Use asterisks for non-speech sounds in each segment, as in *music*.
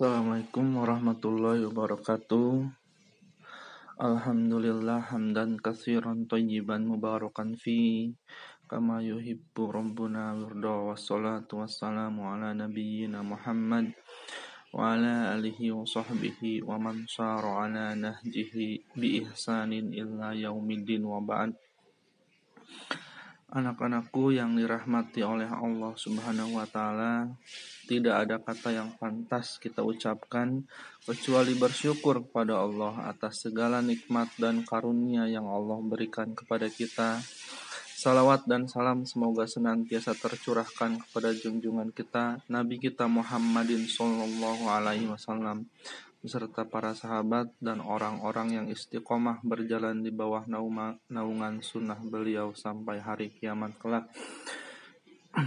Assalamualaikum warahmatullahi wabarakatuh. Alhamdulillah hamdan katsiran tayyiban mubarakan fi kama yuhibbu rabbuna wirda wassalatu wassalamu ala nabiyyina Muhammad wa ala alihi wa sahbihi wa man ala nahjihi bi ihsanin illa yaumiddin wa ba'd. Anak-anakku yang dirahmati oleh Allah Subhanahu wa taala, tidak ada kata yang pantas kita ucapkan kecuali bersyukur kepada Allah atas segala nikmat dan karunia yang Allah berikan kepada kita. Salawat dan salam semoga senantiasa tercurahkan kepada junjungan kita Nabi kita Muhammadin Sallallahu Alaihi Wasallam beserta para sahabat dan orang-orang yang istiqomah berjalan di bawah nauma, naungan sunnah beliau sampai hari kiamat kelak. *clears throat*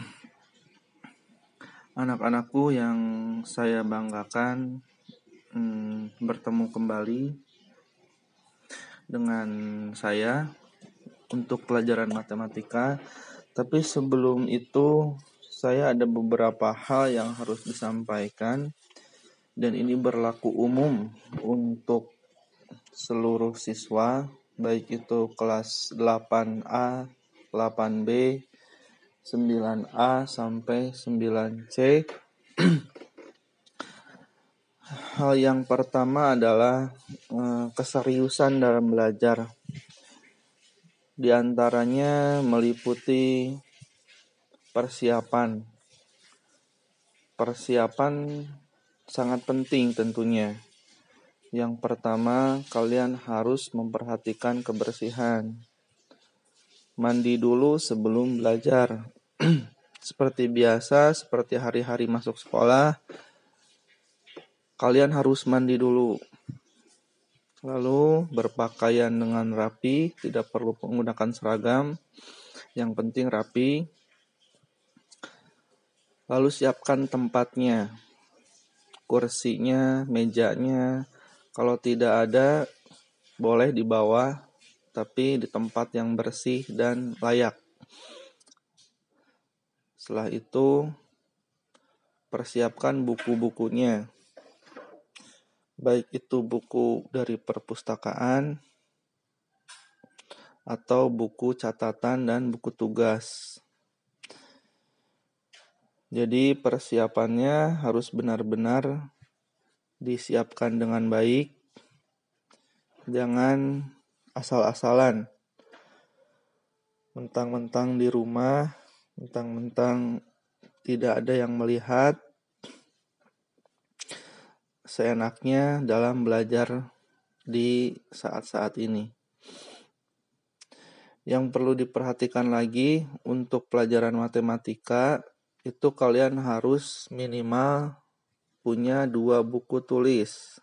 Anak-anakku yang saya banggakan hmm, bertemu kembali dengan saya untuk pelajaran matematika. Tapi sebelum itu saya ada beberapa hal yang harus disampaikan dan ini berlaku umum untuk seluruh siswa baik itu kelas 8A, 8B, 9A sampai 9C. *clears throat* Hal yang pertama adalah eh, keseriusan dalam belajar. Di antaranya meliputi persiapan. Persiapan sangat penting tentunya. Yang pertama, kalian harus memperhatikan kebersihan. Mandi dulu sebelum belajar. *clears throat* seperti biasa, seperti hari-hari masuk sekolah, kalian harus mandi dulu. Lalu berpakaian dengan rapi, tidak perlu menggunakan seragam. Yang penting rapi. Lalu siapkan tempatnya kursinya, mejanya. Kalau tidak ada, boleh di bawah, tapi di tempat yang bersih dan layak. Setelah itu, persiapkan buku-bukunya. Baik itu buku dari perpustakaan, atau buku catatan dan buku tugas. Jadi persiapannya harus benar-benar disiapkan dengan baik. Jangan asal-asalan. Mentang-mentang di rumah, mentang-mentang tidak ada yang melihat, seenaknya dalam belajar di saat-saat ini. Yang perlu diperhatikan lagi untuk pelajaran matematika itu kalian harus minimal punya dua buku tulis.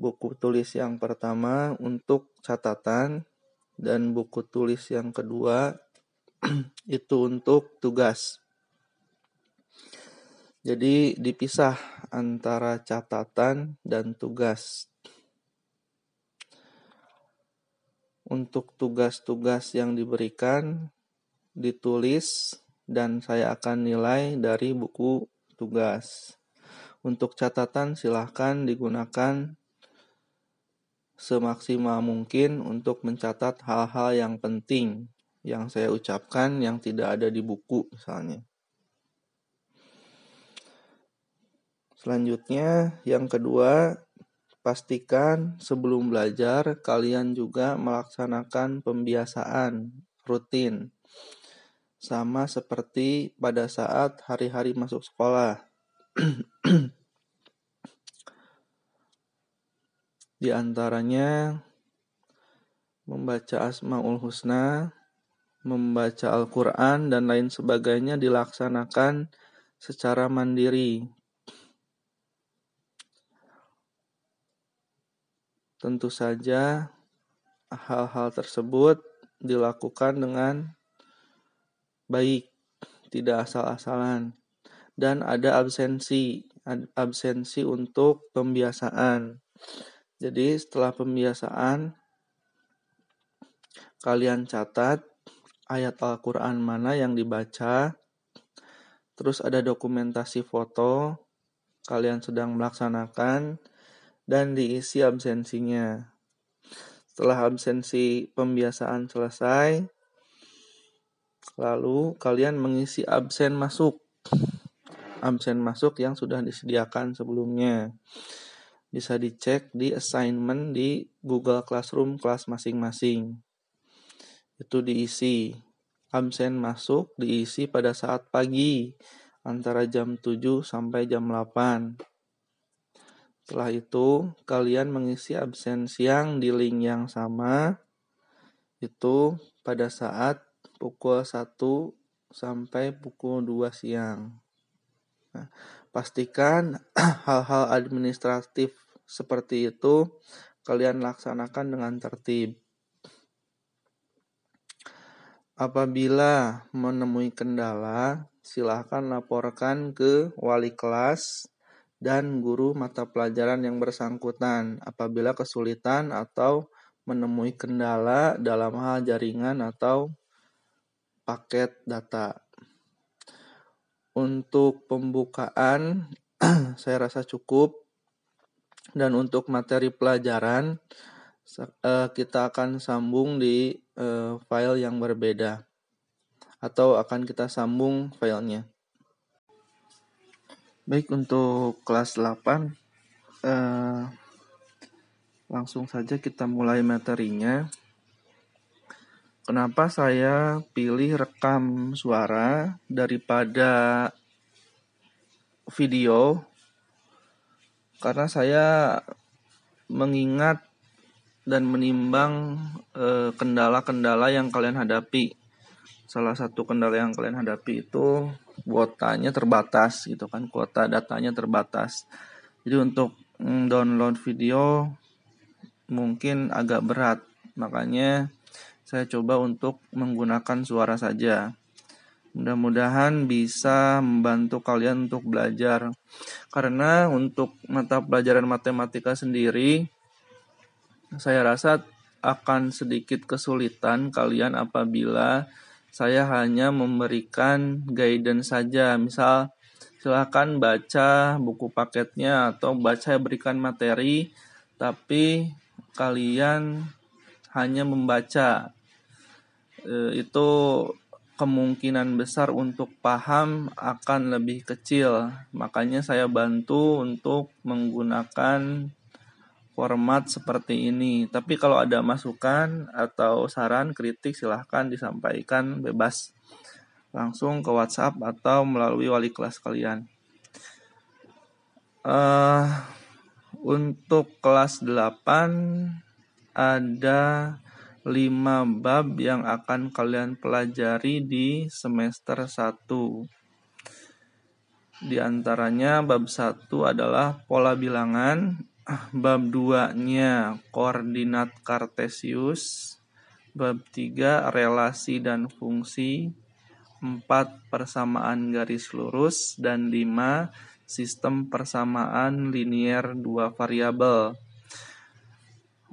Buku tulis yang pertama untuk catatan dan buku tulis yang kedua *clears throat* itu untuk tugas. Jadi dipisah antara catatan dan tugas. Untuk tugas-tugas yang diberikan ditulis dan saya akan nilai dari buku tugas. Untuk catatan silahkan digunakan semaksimal mungkin untuk mencatat hal-hal yang penting yang saya ucapkan yang tidak ada di buku misalnya. Selanjutnya, yang kedua, pastikan sebelum belajar kalian juga melaksanakan pembiasaan rutin sama seperti pada saat hari-hari masuk sekolah. Di antaranya membaca Asmaul Husna, membaca Al-Quran, dan lain sebagainya dilaksanakan secara mandiri. Tentu saja hal-hal tersebut dilakukan dengan baik, tidak asal-asalan, dan ada absensi, absensi untuk pembiasaan. Jadi setelah pembiasaan, kalian catat ayat Al-Quran mana yang dibaca, terus ada dokumentasi foto, kalian sedang melaksanakan dan diisi absensinya. Setelah absensi pembiasaan selesai, lalu kalian mengisi absen masuk. Absen masuk yang sudah disediakan sebelumnya. Bisa dicek di assignment di Google Classroom kelas masing-masing. Itu diisi. Absen masuk diisi pada saat pagi antara jam 7 sampai jam 8. Setelah itu, kalian mengisi absen siang di link yang sama itu pada saat pukul 1 sampai pukul 2 siang. Nah, pastikan *clears throat* hal-hal administratif seperti itu kalian laksanakan dengan tertib. Apabila menemui kendala, silahkan laporkan ke wali kelas dan guru mata pelajaran yang bersangkutan apabila kesulitan atau menemui kendala dalam hal jaringan atau paket data. Untuk pembukaan *clears throat* saya rasa cukup dan untuk materi pelajaran eh, kita akan sambung di eh, file yang berbeda atau akan kita sambung filenya. Baik untuk kelas 8 eh, langsung saja kita mulai materinya. Kenapa saya pilih rekam suara daripada video? Karena saya mengingat dan menimbang eh, kendala-kendala yang kalian hadapi. Salah satu kendala yang kalian hadapi itu kuotanya terbatas gitu kan kuota datanya terbatas jadi untuk mm, download video mungkin agak berat makanya saya coba untuk menggunakan suara saja mudah-mudahan bisa membantu kalian untuk belajar karena untuk mata pelajaran matematika sendiri saya rasa akan sedikit kesulitan kalian apabila saya hanya memberikan guidance saja. Misal, silahkan baca buku paketnya atau baca berikan materi, tapi kalian hanya membaca. E, itu kemungkinan besar untuk paham akan lebih kecil. Makanya saya bantu untuk menggunakan format seperti ini. Tapi kalau ada masukan atau saran, kritik silahkan disampaikan bebas langsung ke WhatsApp atau melalui wali kelas kalian. Uh, untuk kelas 8 ada 5 bab yang akan kalian pelajari di semester 1. Di antaranya bab 1 adalah pola bilangan, Bab 2-nya koordinat kartesius. Bab 3 relasi dan fungsi. 4 persamaan garis lurus dan 5 sistem persamaan linier dua variabel.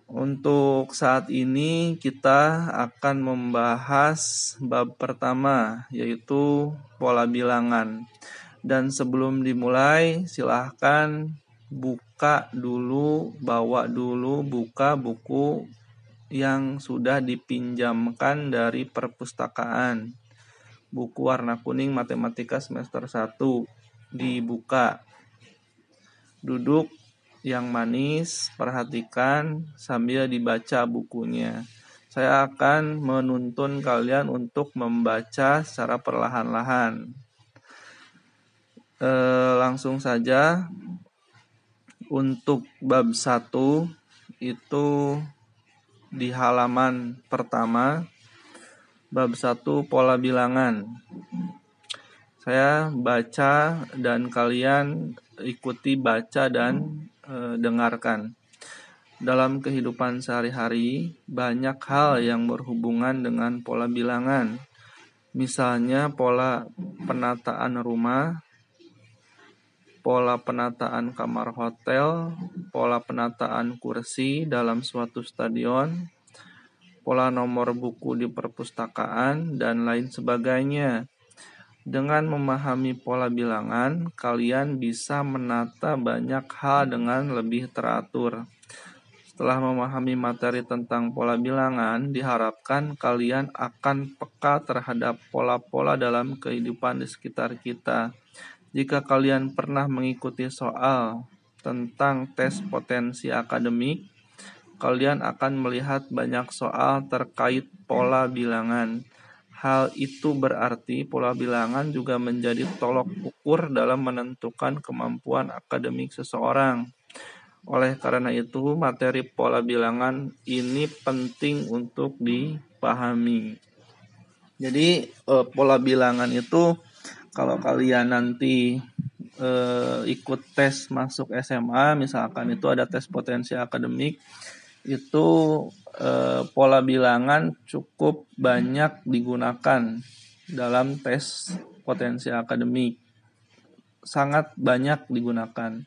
Untuk saat ini kita akan membahas bab pertama yaitu pola bilangan. Dan sebelum dimulai silahkan buka dulu, bawa dulu, buka buku yang sudah dipinjamkan dari perpustakaan. Buku warna kuning matematika semester 1 dibuka. Duduk yang manis, perhatikan sambil dibaca bukunya. Saya akan menuntun kalian untuk membaca secara perlahan-lahan. E, langsung saja untuk bab 1 itu di halaman pertama bab 1 pola bilangan. Saya baca dan kalian ikuti baca dan e, dengarkan. Dalam kehidupan sehari-hari banyak hal yang berhubungan dengan pola bilangan. Misalnya pola penataan rumah, pola penataan kamar hotel, pola penataan kursi dalam suatu stadion, pola nomor buku di perpustakaan, dan lain sebagainya. Dengan memahami pola bilangan, kalian bisa menata banyak hal dengan lebih teratur. Setelah memahami materi tentang pola bilangan, diharapkan kalian akan peka terhadap pola-pola dalam kehidupan di sekitar kita. Jika kalian pernah mengikuti soal tentang tes potensi akademik, kalian akan melihat banyak soal terkait pola bilangan. Hal itu berarti pola bilangan juga menjadi tolok ukur dalam menentukan kemampuan akademik seseorang. Oleh karena itu, materi pola bilangan ini penting untuk dipahami. Jadi, eh, pola bilangan itu kalau kalian nanti eh, ikut tes masuk SMA, misalkan itu ada tes potensi akademik, itu eh, pola bilangan cukup banyak digunakan dalam tes potensi akademik. Sangat banyak digunakan.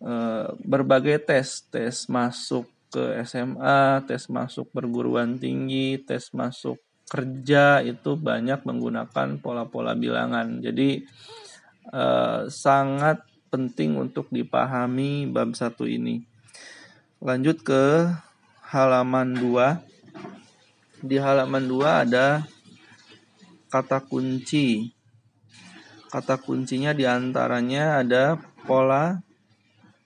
Eh, berbagai tes, tes masuk ke SMA, tes masuk perguruan tinggi, tes masuk kerja itu banyak menggunakan pola-pola bilangan. Jadi eh, sangat penting untuk dipahami bab satu ini. Lanjut ke halaman 2. Di halaman 2 ada kata kunci. Kata kuncinya di antaranya ada pola,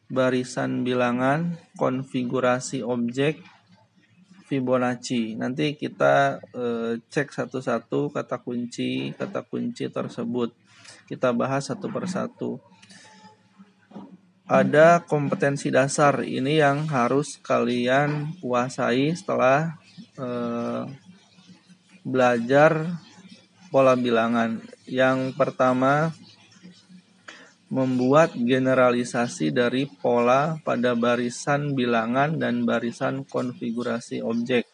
barisan bilangan, konfigurasi objek, Fibonacci. Nanti kita e, cek satu-satu kata kunci, kata kunci tersebut. Kita bahas satu persatu ada kompetensi dasar ini yang harus kalian kuasai setelah eh, belajar pola bilangan. Yang pertama membuat generalisasi dari pola pada barisan bilangan dan barisan konfigurasi objek.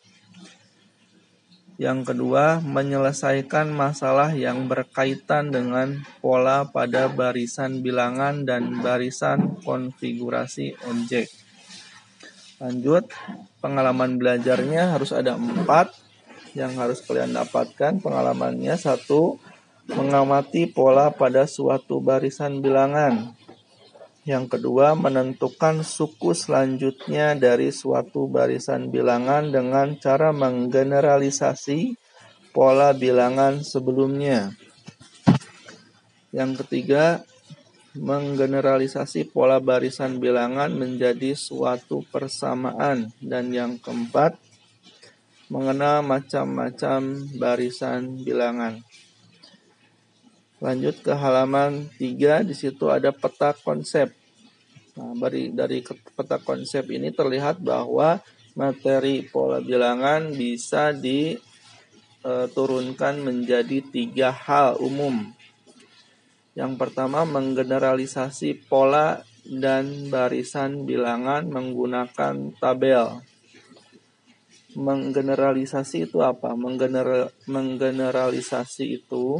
Yang kedua, menyelesaikan masalah yang berkaitan dengan pola pada barisan bilangan dan barisan konfigurasi objek. Lanjut, pengalaman belajarnya harus ada empat yang harus kalian dapatkan. Pengalamannya satu, mengamati pola pada suatu barisan bilangan. Yang kedua, menentukan suku selanjutnya dari suatu barisan bilangan dengan cara menggeneralisasi pola bilangan sebelumnya. Yang ketiga, menggeneralisasi pola barisan bilangan menjadi suatu persamaan. Dan yang keempat, mengenal macam-macam barisan bilangan. Lanjut ke halaman 3, di situ ada peta konsep. Nah, dari, dari peta konsep ini terlihat bahwa materi pola bilangan bisa diturunkan menjadi tiga hal umum. Yang pertama, menggeneralisasi pola dan barisan bilangan menggunakan tabel. Menggeneralisasi itu apa? Menggener menggeneralisasi itu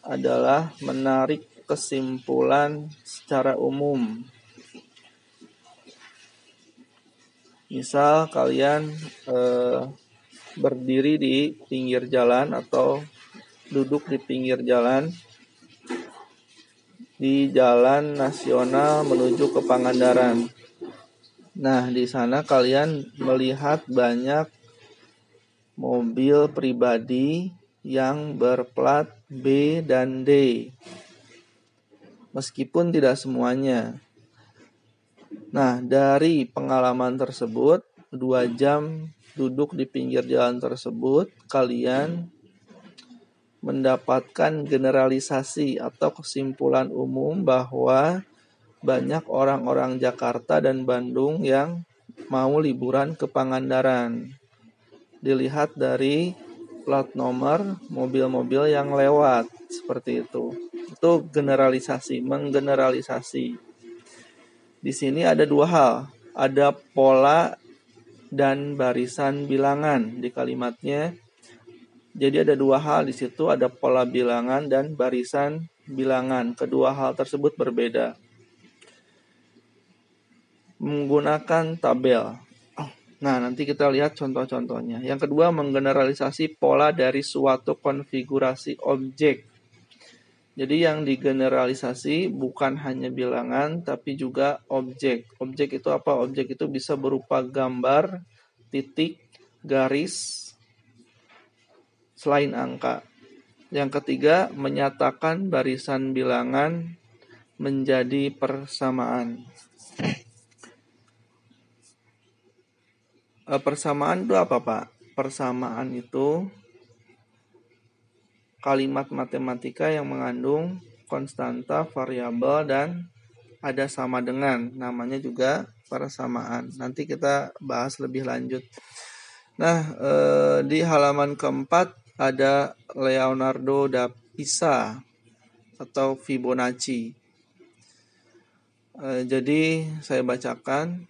adalah menarik kesimpulan secara umum. Misal kalian eh, berdiri di pinggir jalan atau duduk di pinggir jalan di jalan nasional menuju ke Pangandaran. Nah, di sana kalian melihat banyak mobil pribadi yang berplat B dan D. Meskipun tidak semuanya. Nah, dari pengalaman tersebut, dua jam duduk di pinggir jalan tersebut, kalian mendapatkan generalisasi atau kesimpulan umum bahwa banyak orang-orang Jakarta dan Bandung yang mau liburan ke Pangandaran. Dilihat dari plat nomor mobil-mobil yang lewat seperti itu. Itu generalisasi, menggeneralisasi. Di sini ada dua hal, ada pola dan barisan bilangan di kalimatnya. Jadi ada dua hal di situ, ada pola bilangan dan barisan bilangan. Kedua hal tersebut berbeda. Menggunakan tabel. Nah, nanti kita lihat contoh-contohnya. Yang kedua, menggeneralisasi pola dari suatu konfigurasi objek. Jadi yang digeneralisasi bukan hanya bilangan tapi juga objek. Objek itu apa? Objek itu bisa berupa gambar, titik, garis, selain angka. Yang ketiga, menyatakan barisan bilangan menjadi persamaan. Eh, persamaan itu apa, Pak? Persamaan itu kalimat matematika yang mengandung konstanta, variabel dan ada sama dengan namanya juga persamaan. Nanti kita bahas lebih lanjut. Nah, eh, di halaman keempat ada Leonardo da Pisa atau Fibonacci. Eh, jadi saya bacakan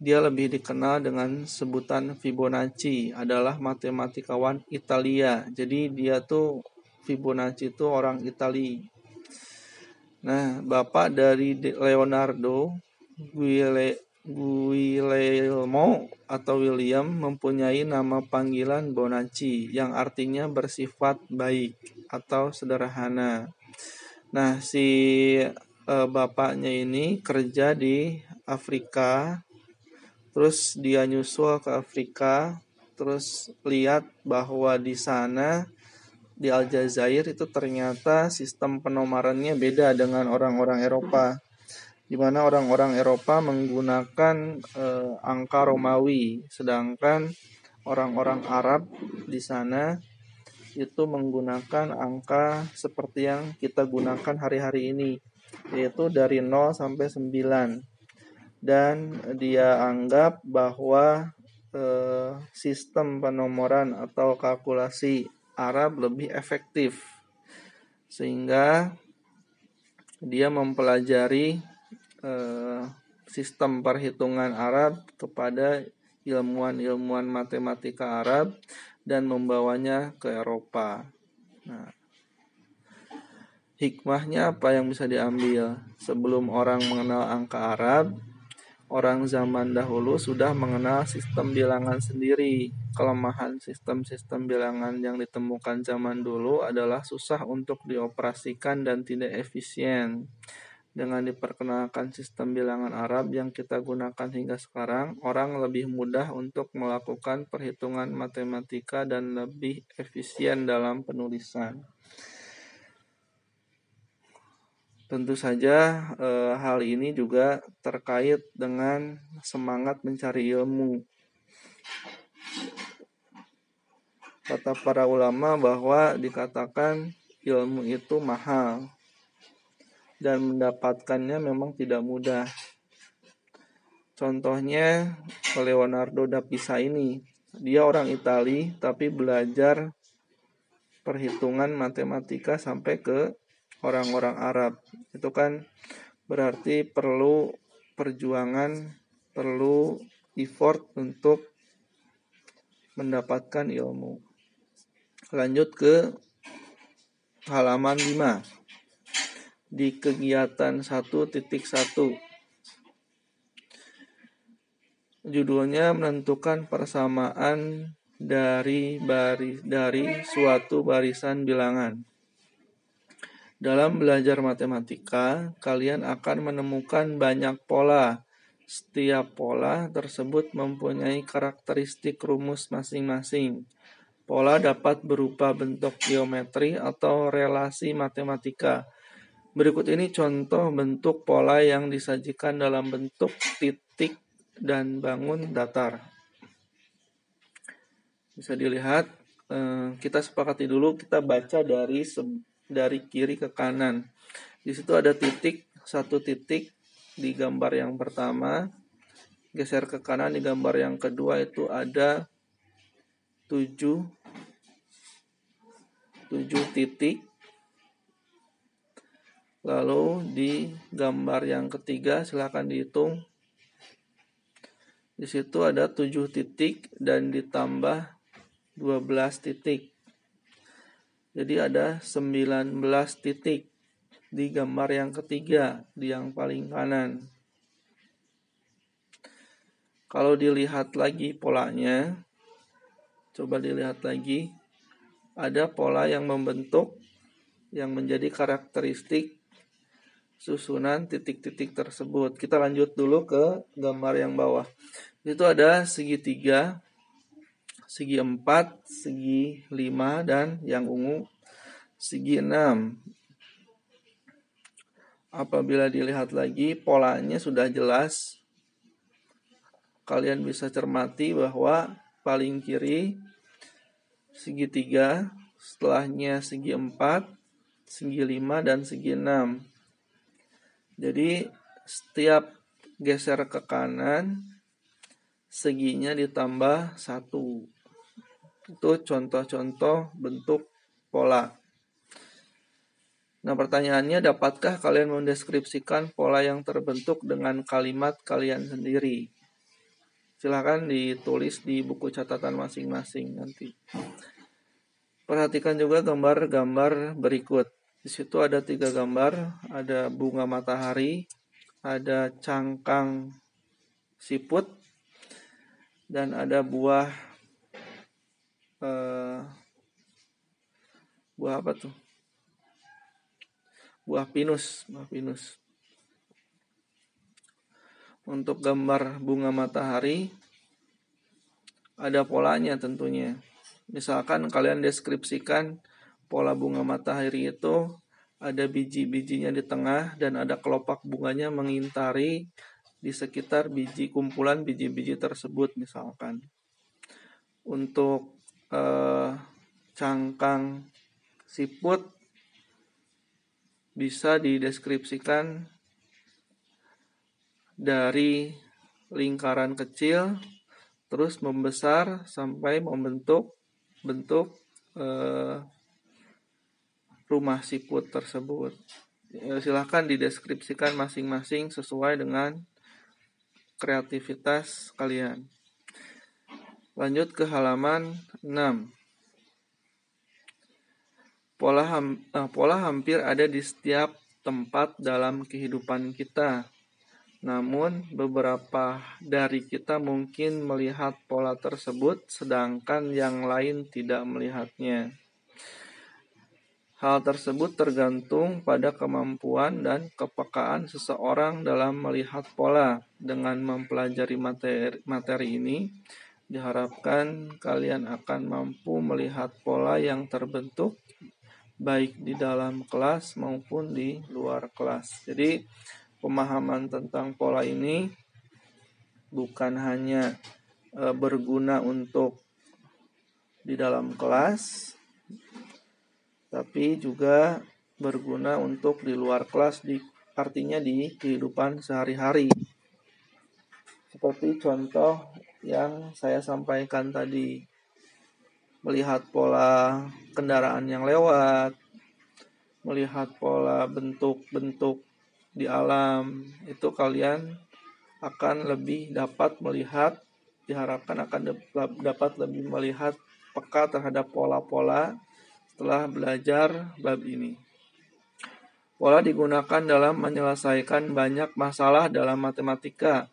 dia lebih dikenal dengan sebutan Fibonacci, adalah matematikawan Italia. Jadi dia tuh Fibonacci itu orang Itali. Nah, bapak dari Leonardo Guillermo atau William mempunyai nama panggilan Bonacci yang artinya bersifat baik atau sederhana. Nah, si eh, bapaknya ini kerja di Afrika terus dia nyusul ke Afrika. Terus lihat bahwa di sana di Aljazair itu ternyata sistem penomarannya beda dengan orang-orang Eropa. Di mana orang-orang Eropa menggunakan eh, angka Romawi sedangkan orang-orang Arab di sana itu menggunakan angka seperti yang kita gunakan hari-hari ini yaitu dari 0 sampai 9 dan dia anggap bahwa eh, sistem penomoran atau kalkulasi Arab lebih efektif sehingga dia mempelajari eh, sistem perhitungan Arab kepada ilmuwan-ilmuwan matematika Arab dan membawanya ke Eropa. Nah, hikmahnya apa yang bisa diambil? Sebelum orang mengenal angka Arab, orang zaman dahulu sudah mengenal sistem bilangan sendiri. Kelemahan sistem-sistem bilangan yang ditemukan zaman dulu adalah susah untuk dioperasikan dan tidak efisien. Dengan diperkenalkan sistem bilangan Arab yang kita gunakan hingga sekarang, orang lebih mudah untuk melakukan perhitungan matematika dan lebih efisien dalam penulisan. Tentu saja e, hal ini juga terkait dengan semangat mencari ilmu. Kata para ulama bahwa dikatakan ilmu itu mahal dan mendapatkannya memang tidak mudah. Contohnya Leonardo da Pisa ini, dia orang Itali tapi belajar perhitungan matematika sampai ke orang-orang Arab. Itu kan berarti perlu perjuangan, perlu effort untuk mendapatkan ilmu. Lanjut ke halaman 5. Di kegiatan 1.1 Judulnya menentukan persamaan dari baris dari suatu barisan bilangan. Dalam belajar matematika, kalian akan menemukan banyak pola. Setiap pola tersebut mempunyai karakteristik rumus masing-masing. Pola dapat berupa bentuk geometri atau relasi matematika. Berikut ini contoh bentuk pola yang disajikan dalam bentuk titik dan bangun datar. Bisa dilihat, eh, kita sepakati dulu, kita baca dari dari kiri ke kanan. Di situ ada titik, satu titik di gambar yang pertama. Geser ke kanan di gambar yang kedua itu ada tujuh, tujuh titik. Lalu di gambar yang ketiga silahkan dihitung. Di situ ada tujuh titik dan ditambah 12 titik. Jadi ada 19 titik di gambar yang ketiga, di yang paling kanan. Kalau dilihat lagi polanya, coba dilihat lagi, ada pola yang membentuk yang menjadi karakteristik susunan titik-titik tersebut. Kita lanjut dulu ke gambar yang bawah. Itu ada segitiga, segi 4, segi 5 dan yang ungu segi 6. Apabila dilihat lagi polanya sudah jelas. Kalian bisa cermati bahwa paling kiri segitiga, setelahnya segi 4, segi 5 dan segi 6. Jadi setiap geser ke kanan seginya ditambah satu. Itu contoh-contoh bentuk pola. Nah pertanyaannya, dapatkah kalian mendeskripsikan pola yang terbentuk dengan kalimat kalian sendiri? Silahkan ditulis di buku catatan masing-masing nanti. Perhatikan juga gambar-gambar berikut. Di situ ada tiga gambar, ada bunga matahari, ada cangkang siput, dan ada buah uh, buah apa tuh? Buah pinus, buah pinus. Untuk gambar bunga matahari ada polanya tentunya. Misalkan kalian deskripsikan pola bunga matahari itu ada biji-bijinya di tengah dan ada kelopak bunganya mengintari di sekitar biji kumpulan biji-biji tersebut misalkan. Untuk eh, cangkang siput bisa dideskripsikan dari lingkaran kecil terus membesar sampai membentuk bentuk eh, rumah siput tersebut. Ya, silahkan dideskripsikan masing-masing sesuai dengan kreativitas kalian. Lanjut ke halaman 6. Pola, ham, eh, pola hampir ada di setiap tempat dalam kehidupan kita. Namun, beberapa dari kita mungkin melihat pola tersebut, sedangkan yang lain tidak melihatnya. Hal tersebut tergantung pada kemampuan dan kepekaan seseorang dalam melihat pola. Dengan mempelajari materi, materi ini, diharapkan kalian akan mampu melihat pola yang terbentuk baik di dalam kelas maupun di luar kelas. Jadi, pemahaman tentang pola ini bukan hanya e, berguna untuk di dalam kelas, tapi juga berguna untuk di luar kelas di artinya di kehidupan sehari-hari. Seperti contoh yang saya sampaikan tadi melihat pola kendaraan yang lewat, melihat pola bentuk-bentuk di alam, itu kalian akan lebih dapat melihat diharapkan akan dapat lebih melihat peka terhadap pola-pola setelah belajar bab ini. Pola digunakan dalam menyelesaikan banyak masalah dalam matematika.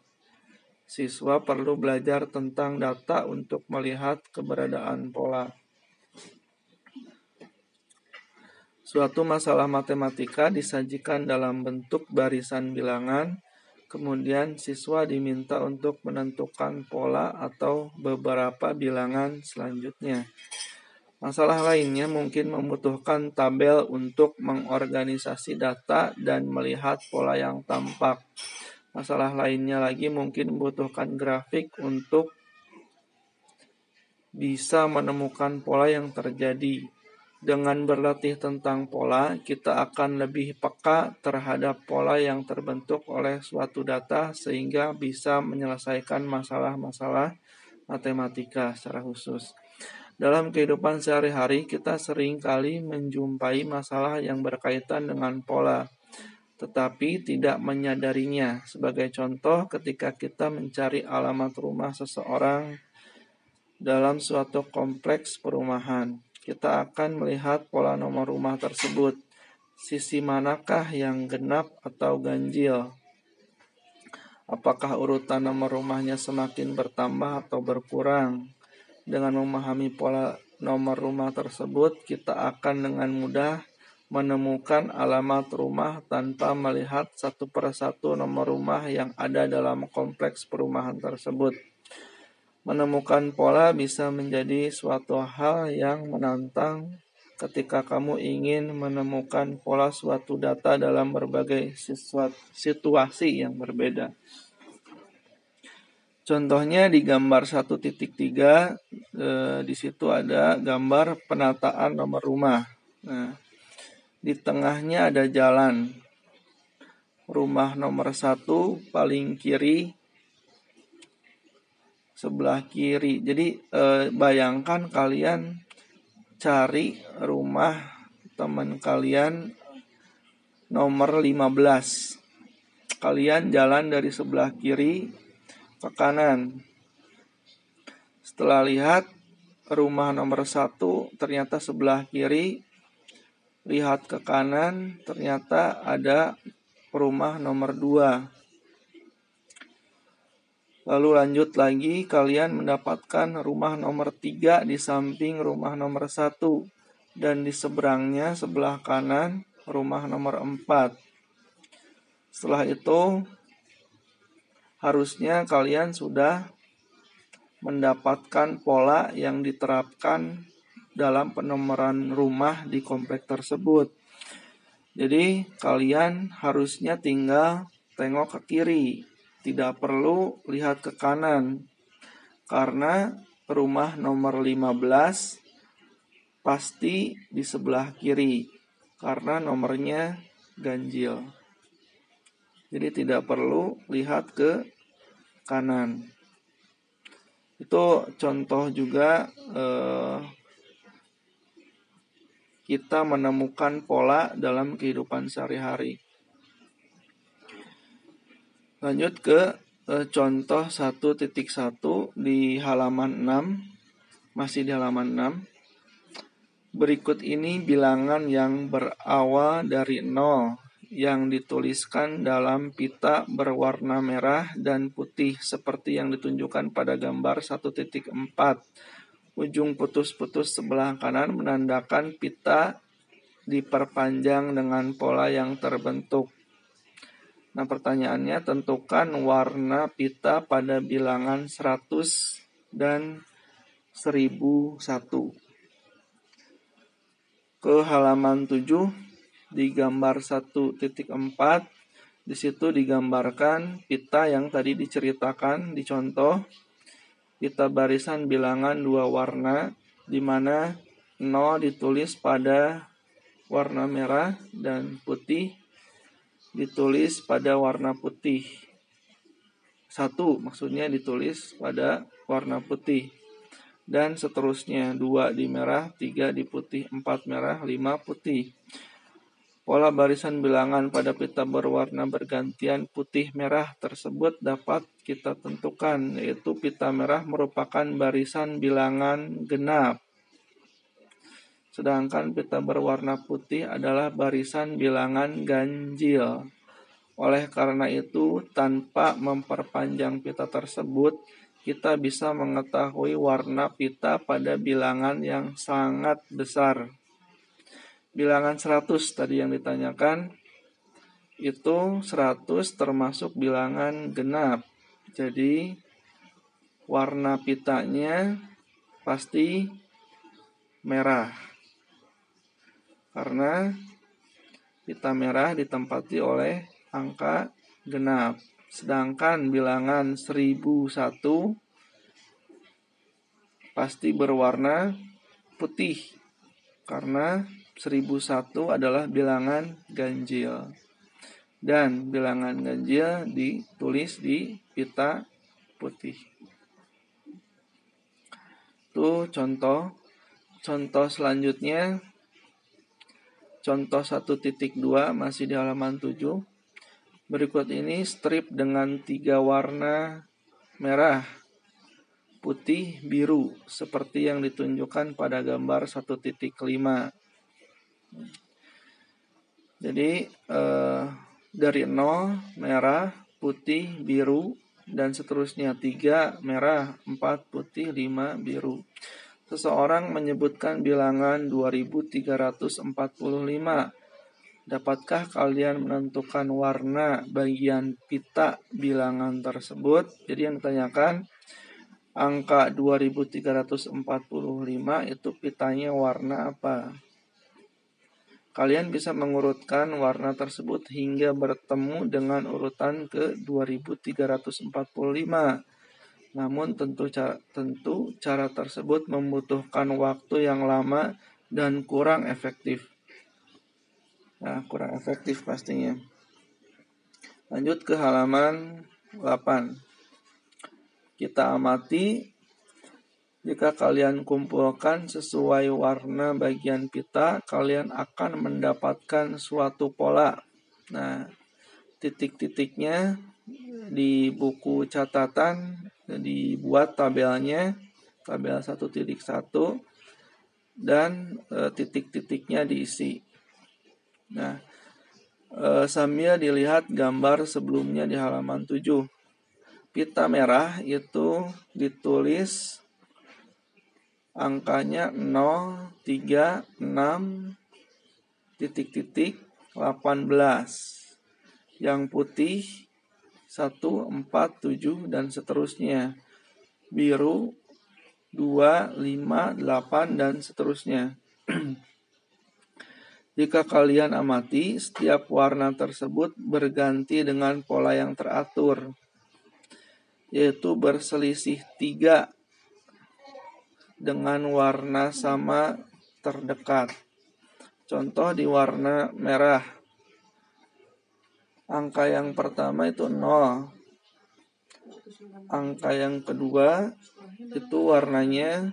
Siswa perlu belajar tentang data untuk melihat keberadaan pola. Suatu masalah matematika disajikan dalam bentuk barisan bilangan, kemudian siswa diminta untuk menentukan pola atau beberapa bilangan selanjutnya. Masalah lainnya mungkin membutuhkan tabel untuk mengorganisasi data dan melihat pola yang tampak. Masalah lainnya lagi mungkin membutuhkan grafik untuk bisa menemukan pola yang terjadi. Dengan berlatih tentang pola, kita akan lebih peka terhadap pola yang terbentuk oleh suatu data sehingga bisa menyelesaikan masalah-masalah matematika secara khusus. Dalam kehidupan sehari-hari, kita sering kali menjumpai masalah yang berkaitan dengan pola, tetapi tidak menyadarinya. Sebagai contoh, ketika kita mencari alamat rumah seseorang dalam suatu kompleks perumahan, kita akan melihat pola nomor rumah tersebut. Sisi manakah yang genap atau ganjil? Apakah urutan nomor rumahnya semakin bertambah atau berkurang? Dengan memahami pola nomor rumah tersebut, kita akan dengan mudah menemukan alamat rumah tanpa melihat satu persatu nomor rumah yang ada dalam kompleks perumahan tersebut. Menemukan pola bisa menjadi suatu hal yang menantang ketika kamu ingin menemukan pola suatu data dalam berbagai situasi yang berbeda. Contohnya di gambar 1.3 eh, di situ ada gambar penataan nomor rumah. Nah, di tengahnya ada jalan. Rumah nomor satu paling kiri sebelah kiri. Jadi eh, bayangkan kalian cari rumah teman kalian nomor 15. Kalian jalan dari sebelah kiri ke kanan. Setelah lihat rumah nomor satu ternyata sebelah kiri, lihat ke kanan ternyata ada rumah nomor dua. Lalu lanjut lagi, kalian mendapatkan rumah nomor tiga di samping rumah nomor satu dan di seberangnya sebelah kanan rumah nomor empat. Setelah itu, harusnya kalian sudah mendapatkan pola yang diterapkan dalam penomoran rumah di komplek tersebut. Jadi, kalian harusnya tinggal tengok ke kiri tidak perlu lihat ke kanan karena rumah nomor 15 pasti di sebelah kiri karena nomornya ganjil. Jadi tidak perlu lihat ke kanan. Itu contoh juga eh, kita menemukan pola dalam kehidupan sehari-hari. Lanjut ke eh, contoh 1.1 di halaman 6. Masih di halaman 6. Berikut ini bilangan yang berawal dari 0 yang dituliskan dalam pita berwarna merah dan putih seperti yang ditunjukkan pada gambar 1.4. Ujung putus-putus sebelah kanan menandakan pita diperpanjang dengan pola yang terbentuk. Nah, pertanyaannya tentukan warna pita pada bilangan 100 dan 1001. Ke halaman 7 di gambar 1.4 di situ digambarkan pita yang tadi diceritakan di contoh pita barisan bilangan dua warna di mana 0 ditulis pada warna merah dan putih ditulis pada warna putih. Satu maksudnya ditulis pada warna putih. Dan seterusnya dua di merah, tiga di putih, empat merah, lima putih. Pola barisan bilangan pada pita berwarna bergantian putih merah tersebut dapat kita tentukan, yaitu pita merah merupakan barisan bilangan genap. Sedangkan pita berwarna putih adalah barisan bilangan ganjil. Oleh karena itu, tanpa memperpanjang pita tersebut, kita bisa mengetahui warna pita pada bilangan yang sangat besar. Bilangan 100 tadi yang ditanyakan, itu 100 termasuk bilangan genap. Jadi, warna pitanya pasti merah karena pita merah ditempati oleh angka genap. Sedangkan bilangan 1001 pasti berwarna putih karena 1001 adalah bilangan ganjil. Dan bilangan ganjil ditulis di pita putih. Itu contoh. Contoh selanjutnya Contoh 1.2 masih di halaman 7. Berikut ini strip dengan tiga warna merah, putih, biru seperti yang ditunjukkan pada gambar 1.5. Jadi eh, dari 0 merah, putih, biru dan seterusnya 3 merah, 4 putih, 5 biru. Seseorang menyebutkan bilangan 2345 Dapatkah kalian menentukan warna bagian pita bilangan tersebut? Jadi yang ditanyakan angka 2345 itu pitanya warna apa? Kalian bisa mengurutkan warna tersebut hingga bertemu dengan urutan ke 2345. Namun tentu cara, tentu cara tersebut membutuhkan waktu yang lama dan kurang efektif. Nah, kurang efektif pastinya. Lanjut ke halaman 8. Kita amati jika kalian kumpulkan sesuai warna bagian pita, kalian akan mendapatkan suatu pola. Nah, titik-titiknya di buku catatan dibuat tabelnya, tabel 1.1 dan e, titik-titiknya diisi. Nah, e, sambil dilihat gambar sebelumnya di halaman 7. Pita merah itu ditulis angkanya 0, 3, 6, titik-titik 18. Yang putih 1, 4, 7, dan seterusnya. Biru 2, 5, 8, dan seterusnya. *clears throat* Jika kalian amati, setiap warna tersebut berganti dengan pola yang teratur, yaitu berselisih tiga dengan warna sama terdekat. Contoh di warna merah. Angka yang pertama itu 0. Angka yang kedua itu warnanya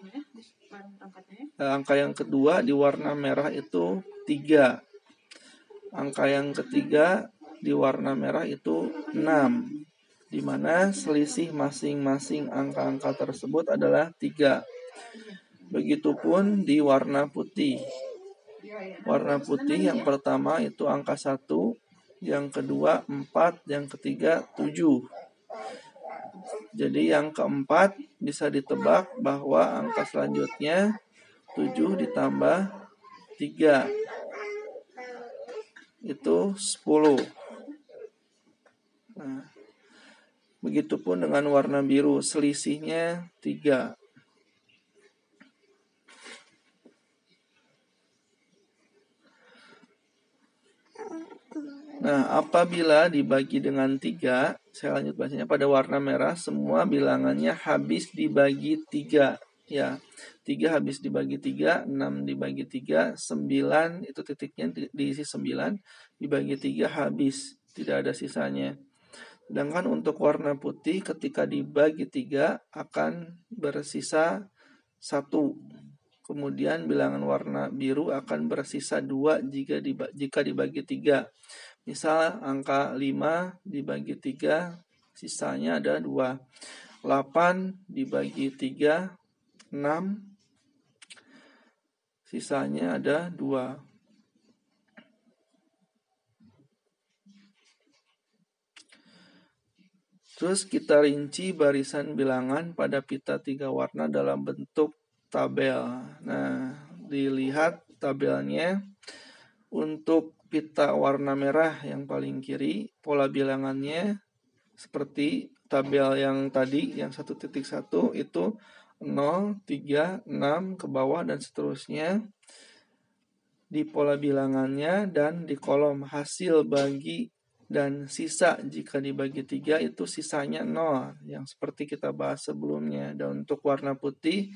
eh, angka yang kedua di warna merah itu 3. Angka yang ketiga di warna merah itu 6. Di mana selisih masing-masing angka-angka tersebut adalah 3. Begitupun di warna putih. Warna putih yang pertama itu angka 1, yang kedua 4, yang ketiga 7. Jadi yang keempat bisa ditebak bahwa angka selanjutnya 7 ditambah 3 itu 10. Nah, begitupun dengan warna biru, selisihnya 3. Nah, apabila dibagi dengan tiga, saya lanjut bacanya pada warna merah, semua bilangannya habis dibagi tiga. Ya, tiga habis dibagi tiga, enam dibagi tiga, sembilan itu titiknya diisi sembilan, dibagi tiga habis, tidak ada sisanya. Sedangkan untuk warna putih ketika dibagi tiga akan bersisa satu. Kemudian bilangan warna biru akan bersisa dua jika dibagi, jika dibagi tiga. Misal angka 5 dibagi 3, sisanya ada 2. 8 dibagi 3, 6. Sisanya ada 2. Terus kita rinci barisan bilangan pada pita tiga warna dalam bentuk tabel. Nah, dilihat tabelnya untuk pita warna merah yang paling kiri, pola bilangannya seperti tabel yang tadi yang 1.1 itu 0, 3, 6 ke bawah dan seterusnya di pola bilangannya dan di kolom hasil bagi dan sisa. Jika dibagi tiga itu sisanya 0 yang seperti kita bahas sebelumnya. Dan untuk warna putih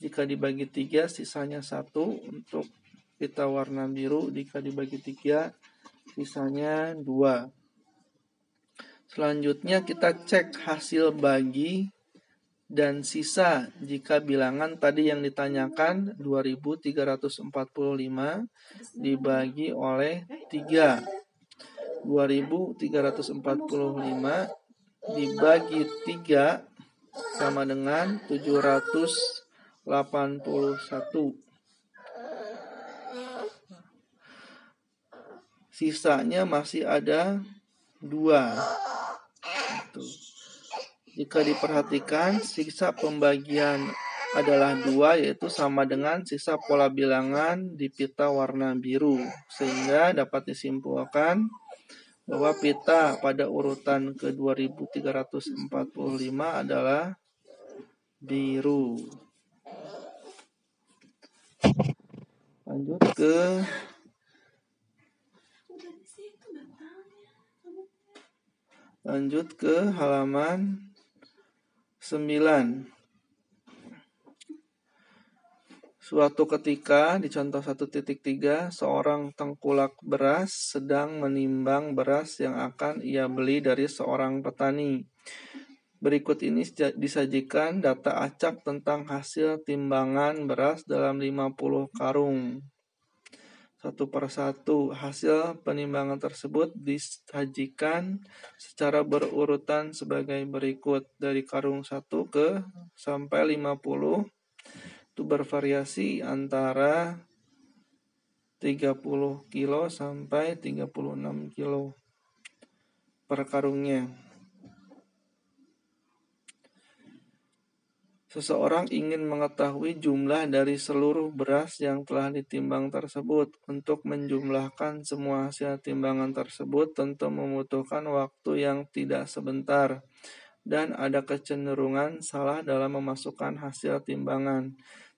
jika dibagi tiga sisanya satu. Untuk pita warna biru jika dibagi tiga sisanya dua. Selanjutnya kita cek hasil bagi dan sisa. Jika bilangan tadi yang ditanyakan 2345 dibagi oleh 3 2345 dibagi 3 sama dengan 781 sisanya masih ada dua. Itu. Jika diperhatikan, sisa pembagian adalah dua yaitu sama dengan sisa pola bilangan di pita warna biru sehingga dapat disimpulkan bahwa pita pada urutan ke 2345 adalah biru. Lanjut ke Lanjut ke halaman 9. Suatu ketika di contoh 1.3 seorang tengkulak beras sedang menimbang beras yang akan ia beli dari seorang petani. Berikut ini disajikan data acak tentang hasil timbangan beras dalam 50 karung. Satu persatu hasil penimbangan tersebut disajikan secara berurutan sebagai berikut. Dari karung 1 ke sampai 50 itu bervariasi antara 30 kilo sampai 36 kilo per karungnya. Seseorang ingin mengetahui jumlah dari seluruh beras yang telah ditimbang tersebut. Untuk menjumlahkan semua hasil timbangan tersebut tentu membutuhkan waktu yang tidak sebentar dan ada kecenderungan salah dalam memasukkan hasil timbangan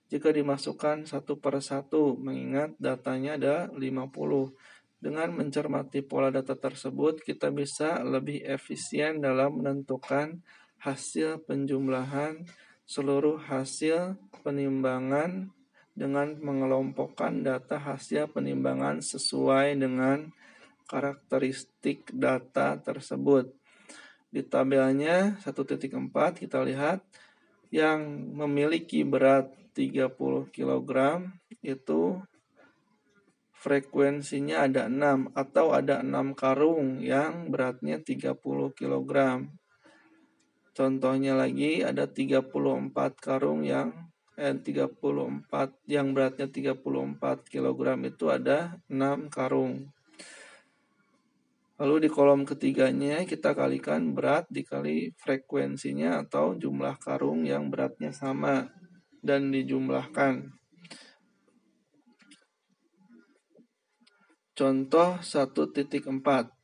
jika dimasukkan satu per satu, mengingat datanya ada 50. Dengan mencermati pola data tersebut, kita bisa lebih efisien dalam menentukan hasil penjumlahan seluruh hasil penimbangan dengan mengelompokkan data hasil penimbangan sesuai dengan karakteristik data tersebut. Di tabelnya 1.4 kita lihat yang memiliki berat 30 kg itu frekuensinya ada 6 atau ada 6 karung yang beratnya 30 kg. Contohnya lagi ada 34 karung yang eh, 34 yang beratnya 34 kg itu ada 6 karung. Lalu di kolom ketiganya kita kalikan berat dikali frekuensinya atau jumlah karung yang beratnya sama dan dijumlahkan. Contoh 1.4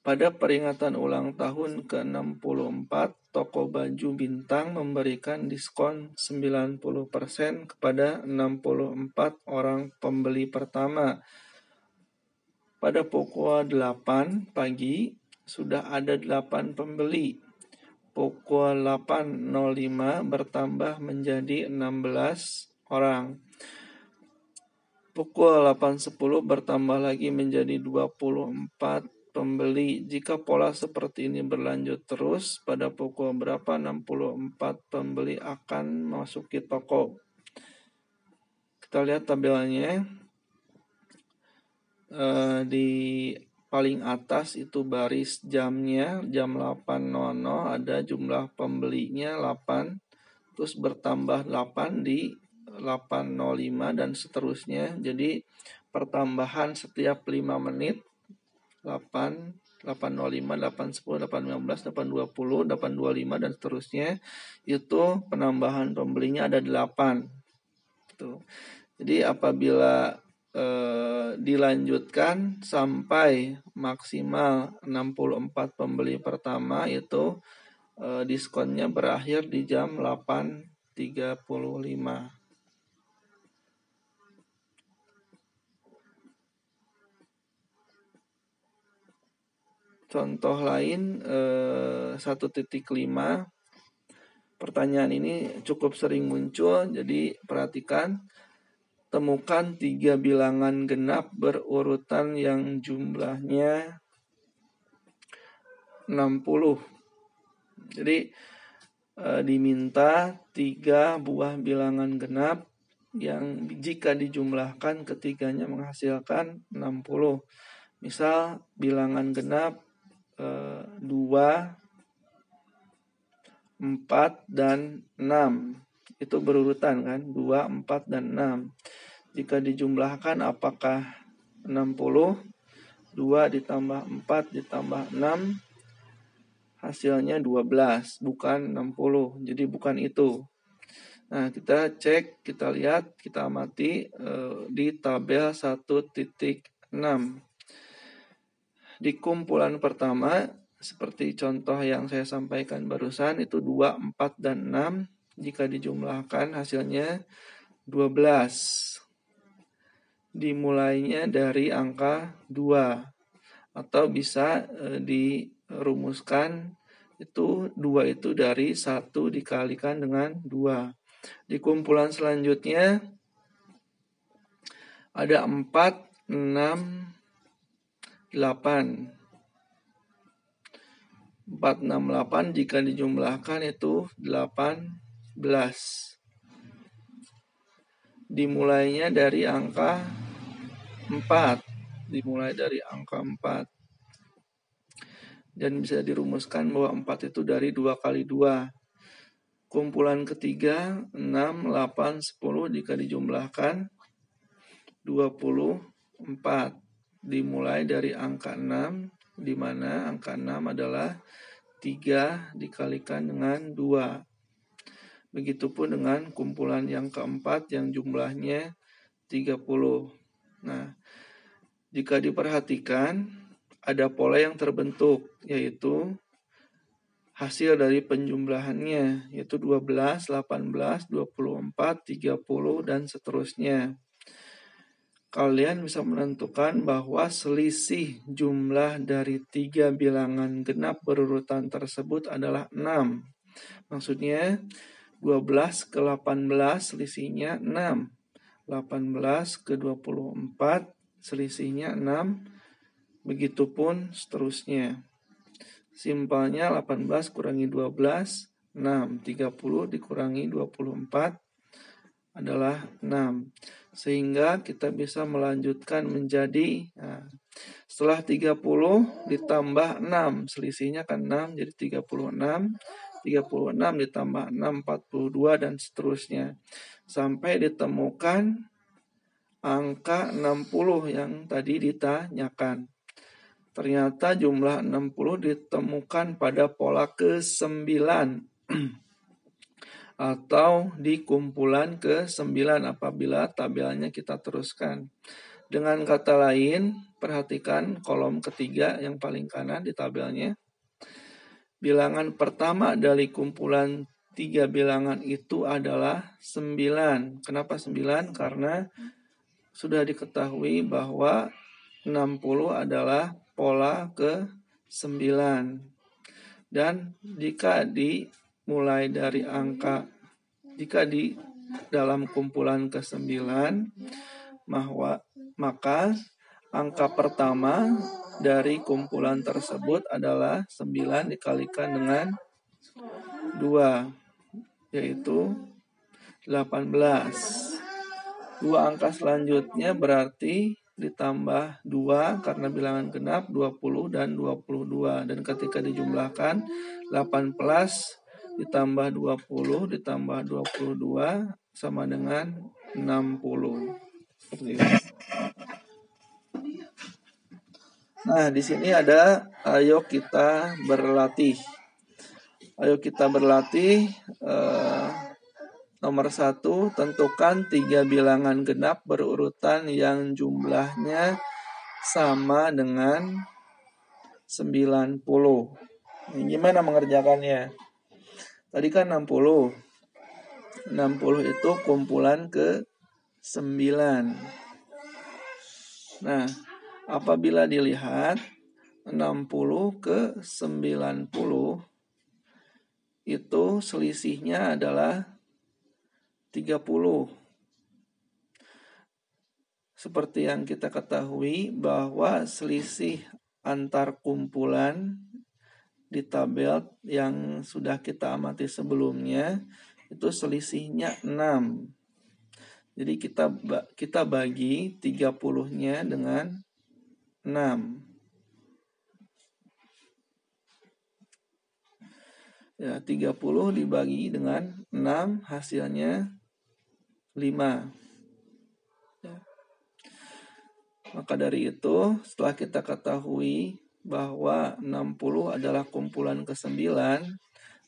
Pada peringatan ulang tahun ke-64, toko baju bintang memberikan diskon 90% kepada 64 orang pembeli pertama. Pada pukul 8 pagi, sudah ada 8 pembeli pukul 8.05 bertambah menjadi 16 orang. Pukul 8.10 bertambah lagi menjadi 24 pembeli. Jika pola seperti ini berlanjut terus, pada pukul berapa 64 pembeli akan memasuki toko. Kita lihat tabelnya. Uh, di paling atas itu baris jamnya jam 8.00 ada jumlah pembelinya 8 terus bertambah 8 di 8.05 dan seterusnya jadi pertambahan setiap 5 menit 8 805, 810, 815, 820, 825 dan seterusnya itu penambahan pembelinya ada 8. Tuh. Jadi apabila eh, dilanjutkan sampai maksimal 64 pembeli pertama itu eh, diskonnya berakhir di jam 8.35. Contoh lain eh, 1.5 Pertanyaan ini cukup sering muncul, jadi perhatikan temukan tiga bilangan genap berurutan yang jumlahnya 60. Jadi e, diminta tiga buah bilangan genap yang jika dijumlahkan ketiganya menghasilkan 60. Misal bilangan genap e, 2, 4, dan 6 itu berurutan kan? 2, 4, dan 6 jika dijumlahkan apakah 60 2 ditambah 4 ditambah 6 hasilnya 12 bukan 60 jadi bukan itu. Nah, kita cek, kita lihat, kita amati uh, di tabel 1.6. Di kumpulan pertama, seperti contoh yang saya sampaikan barusan, itu 2, 4, dan 6. Jika dijumlahkan hasilnya 12. Dimulainya dari angka 2. Atau bisa uh, dirumuskan itu 2 itu dari 1 dikalikan dengan 2 di kumpulan selanjutnya ada 4, 6, 8. 4, 6, 8 jika dijumlahkan itu 18. Dimulainya dari angka 4. Dimulai dari angka 4. Dan bisa dirumuskan bahwa 4 itu dari 2 kali 2 Kumpulan ketiga 6, 8, 10 jika dijumlahkan 24 dimulai dari angka 6 di mana angka 6 adalah 3 dikalikan dengan 2. Begitupun dengan kumpulan yang keempat yang jumlahnya 30. Nah, jika diperhatikan ada pola yang terbentuk yaitu hasil dari penjumlahannya yaitu 12, 18, 24, 30 dan seterusnya. Kalian bisa menentukan bahwa selisih jumlah dari tiga bilangan genap berurutan tersebut adalah 6. Maksudnya 12 ke 18 selisihnya 6. 18 ke 24 selisihnya 6. Begitupun seterusnya. Simpelnya 18 kurangi 12, 6. 30 dikurangi 24 adalah 6. Sehingga kita bisa melanjutkan menjadi nah, setelah 30 ditambah 6, selisihnya kan 6 jadi 36. 36 ditambah 6 42 dan seterusnya sampai ditemukan angka 60 yang tadi ditanyakan. Ternyata jumlah 60 ditemukan pada pola ke-9 *clears throat* atau di kumpulan ke-9 apabila tabelnya kita teruskan. Dengan kata lain, perhatikan kolom ketiga yang paling kanan di tabelnya. Bilangan pertama dari kumpulan tiga bilangan itu adalah 9. Kenapa 9? Karena sudah diketahui bahwa 60 adalah pola ke 9. Dan jika dimulai dari angka jika di dalam kumpulan ke-9 bahwa maka angka pertama dari kumpulan tersebut adalah 9 dikalikan dengan 2 yaitu 18. Dua angka selanjutnya berarti ditambah 2 karena bilangan genap 20 dan 22 dan ketika dijumlahkan 18 ditambah 20 ditambah 22 sama dengan 60 seperti. Nah, di sini ada ayo kita berlatih. Ayo kita berlatih eh, Nomor satu, tentukan tiga bilangan genap berurutan yang jumlahnya sama dengan 90. Ini gimana mengerjakannya? Tadi kan 60. 60 itu kumpulan ke 9. Nah, apabila dilihat 60 ke 90 itu selisihnya adalah 30. Seperti yang kita ketahui bahwa selisih antar kumpulan di tabel yang sudah kita amati sebelumnya itu selisihnya 6. Jadi kita kita bagi 30-nya dengan 6. Ya, 30 dibagi dengan 6 hasilnya 5. Ya. Maka dari itu, setelah kita ketahui bahwa 60 adalah kumpulan ke-9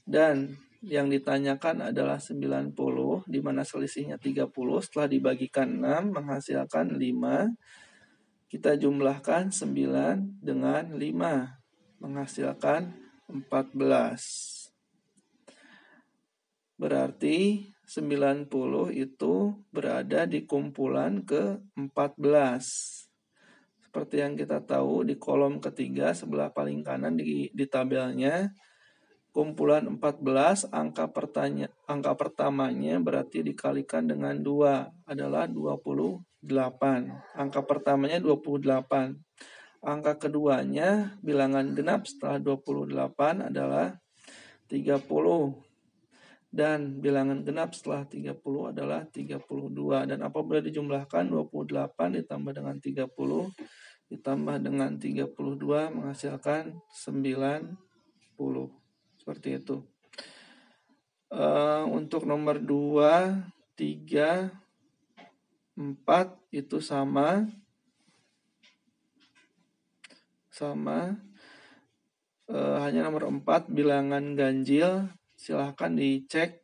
dan yang ditanyakan adalah 90 di mana selisihnya 30 setelah dibagikan 6 menghasilkan 5 kita jumlahkan 9 dengan 5 menghasilkan 14 berarti 90 itu berada di kumpulan ke-14 seperti yang kita tahu di kolom ketiga sebelah paling kanan di, di tabelnya kumpulan 14 angka pertanya angka pertamanya berarti dikalikan dengan 2 adalah 28. Angka pertamanya 28. Angka keduanya bilangan genap setelah 28 adalah 30 dan bilangan genap setelah 30 adalah 32 dan apabila dijumlahkan 28 ditambah dengan 30 ditambah dengan 32 menghasilkan 90 seperti itu. Uh, untuk nomor 2 3 4 itu sama. Sama. Uh, hanya nomor 4 bilangan ganjil silahkan dicek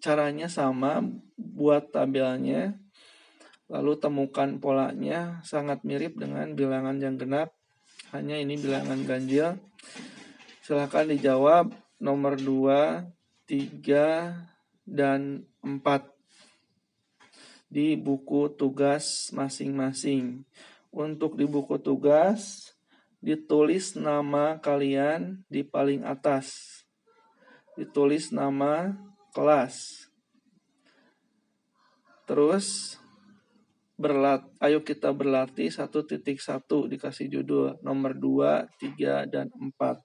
caranya sama buat tabelnya lalu temukan polanya sangat mirip dengan bilangan yang genap hanya ini bilangan ganjil silahkan dijawab nomor 2, 3, dan 4 di buku tugas masing-masing. Untuk di buku tugas, ditulis nama kalian di paling atas. Ditulis nama kelas. Terus berlat ayo kita berlatih satu titik satu dikasih judul nomor 2, 3, dan 4.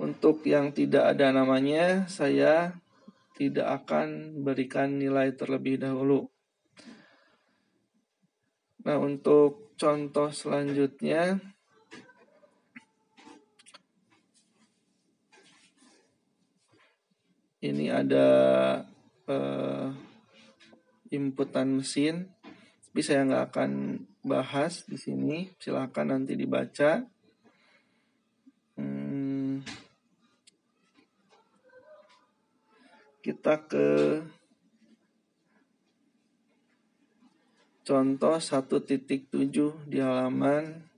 Untuk yang tidak ada namanya, saya tidak akan berikan nilai terlebih dahulu. Nah, untuk contoh selanjutnya, ini ada uh, inputan mesin, tapi saya nggak akan bahas di sini. Silahkan nanti dibaca. kita ke contoh 1.7 di halaman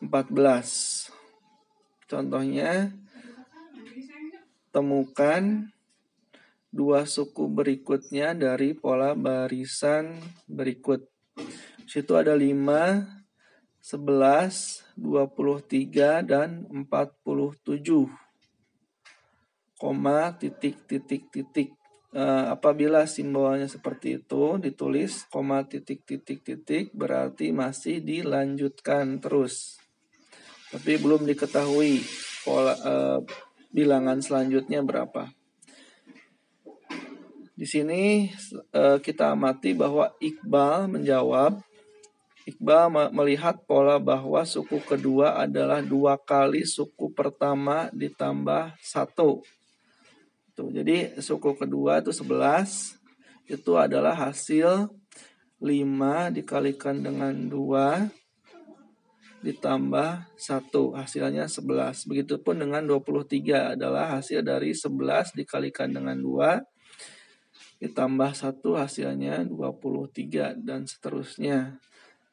14. Contohnya temukan dua suku berikutnya dari pola barisan berikut. Situ ada 5, 11, 23 dan 47 koma titik titik titik. Uh, apabila simbolnya seperti itu ditulis koma titik titik titik berarti masih dilanjutkan terus. Tapi belum diketahui pola uh, bilangan selanjutnya berapa? Di sini uh, kita amati bahwa Iqbal menjawab Iqbal melihat pola bahwa suku kedua adalah dua kali suku pertama ditambah satu. Tuh, jadi suku kedua itu 11 itu adalah hasil 5 dikalikan dengan 2 ditambah 1 hasilnya 11. Begitupun dengan 23 adalah hasil dari 11 dikalikan dengan 2 ditambah 1 hasilnya 23 dan seterusnya.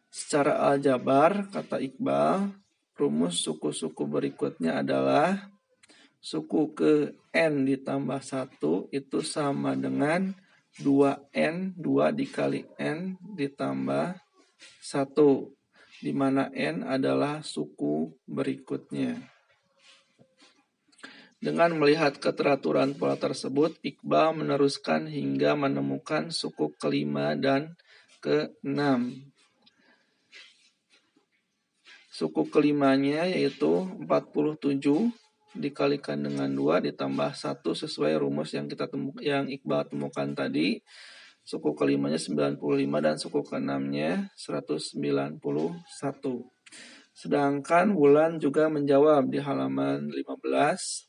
Secara aljabar kata Iqbal, rumus suku-suku berikutnya adalah suku ke N ditambah 1 itu sama dengan 2N, 2 dikali N ditambah 1, di mana N adalah suku berikutnya. Dengan melihat keteraturan pola tersebut, Iqbal meneruskan hingga menemukan suku kelima dan keenam. Suku kelimanya yaitu 47 dikalikan dengan dua ditambah satu sesuai rumus yang kita temu yang Iqbal temukan tadi. Suku kelimanya 95 dan suku keenamnya 191. Sedangkan Wulan juga menjawab di halaman 15.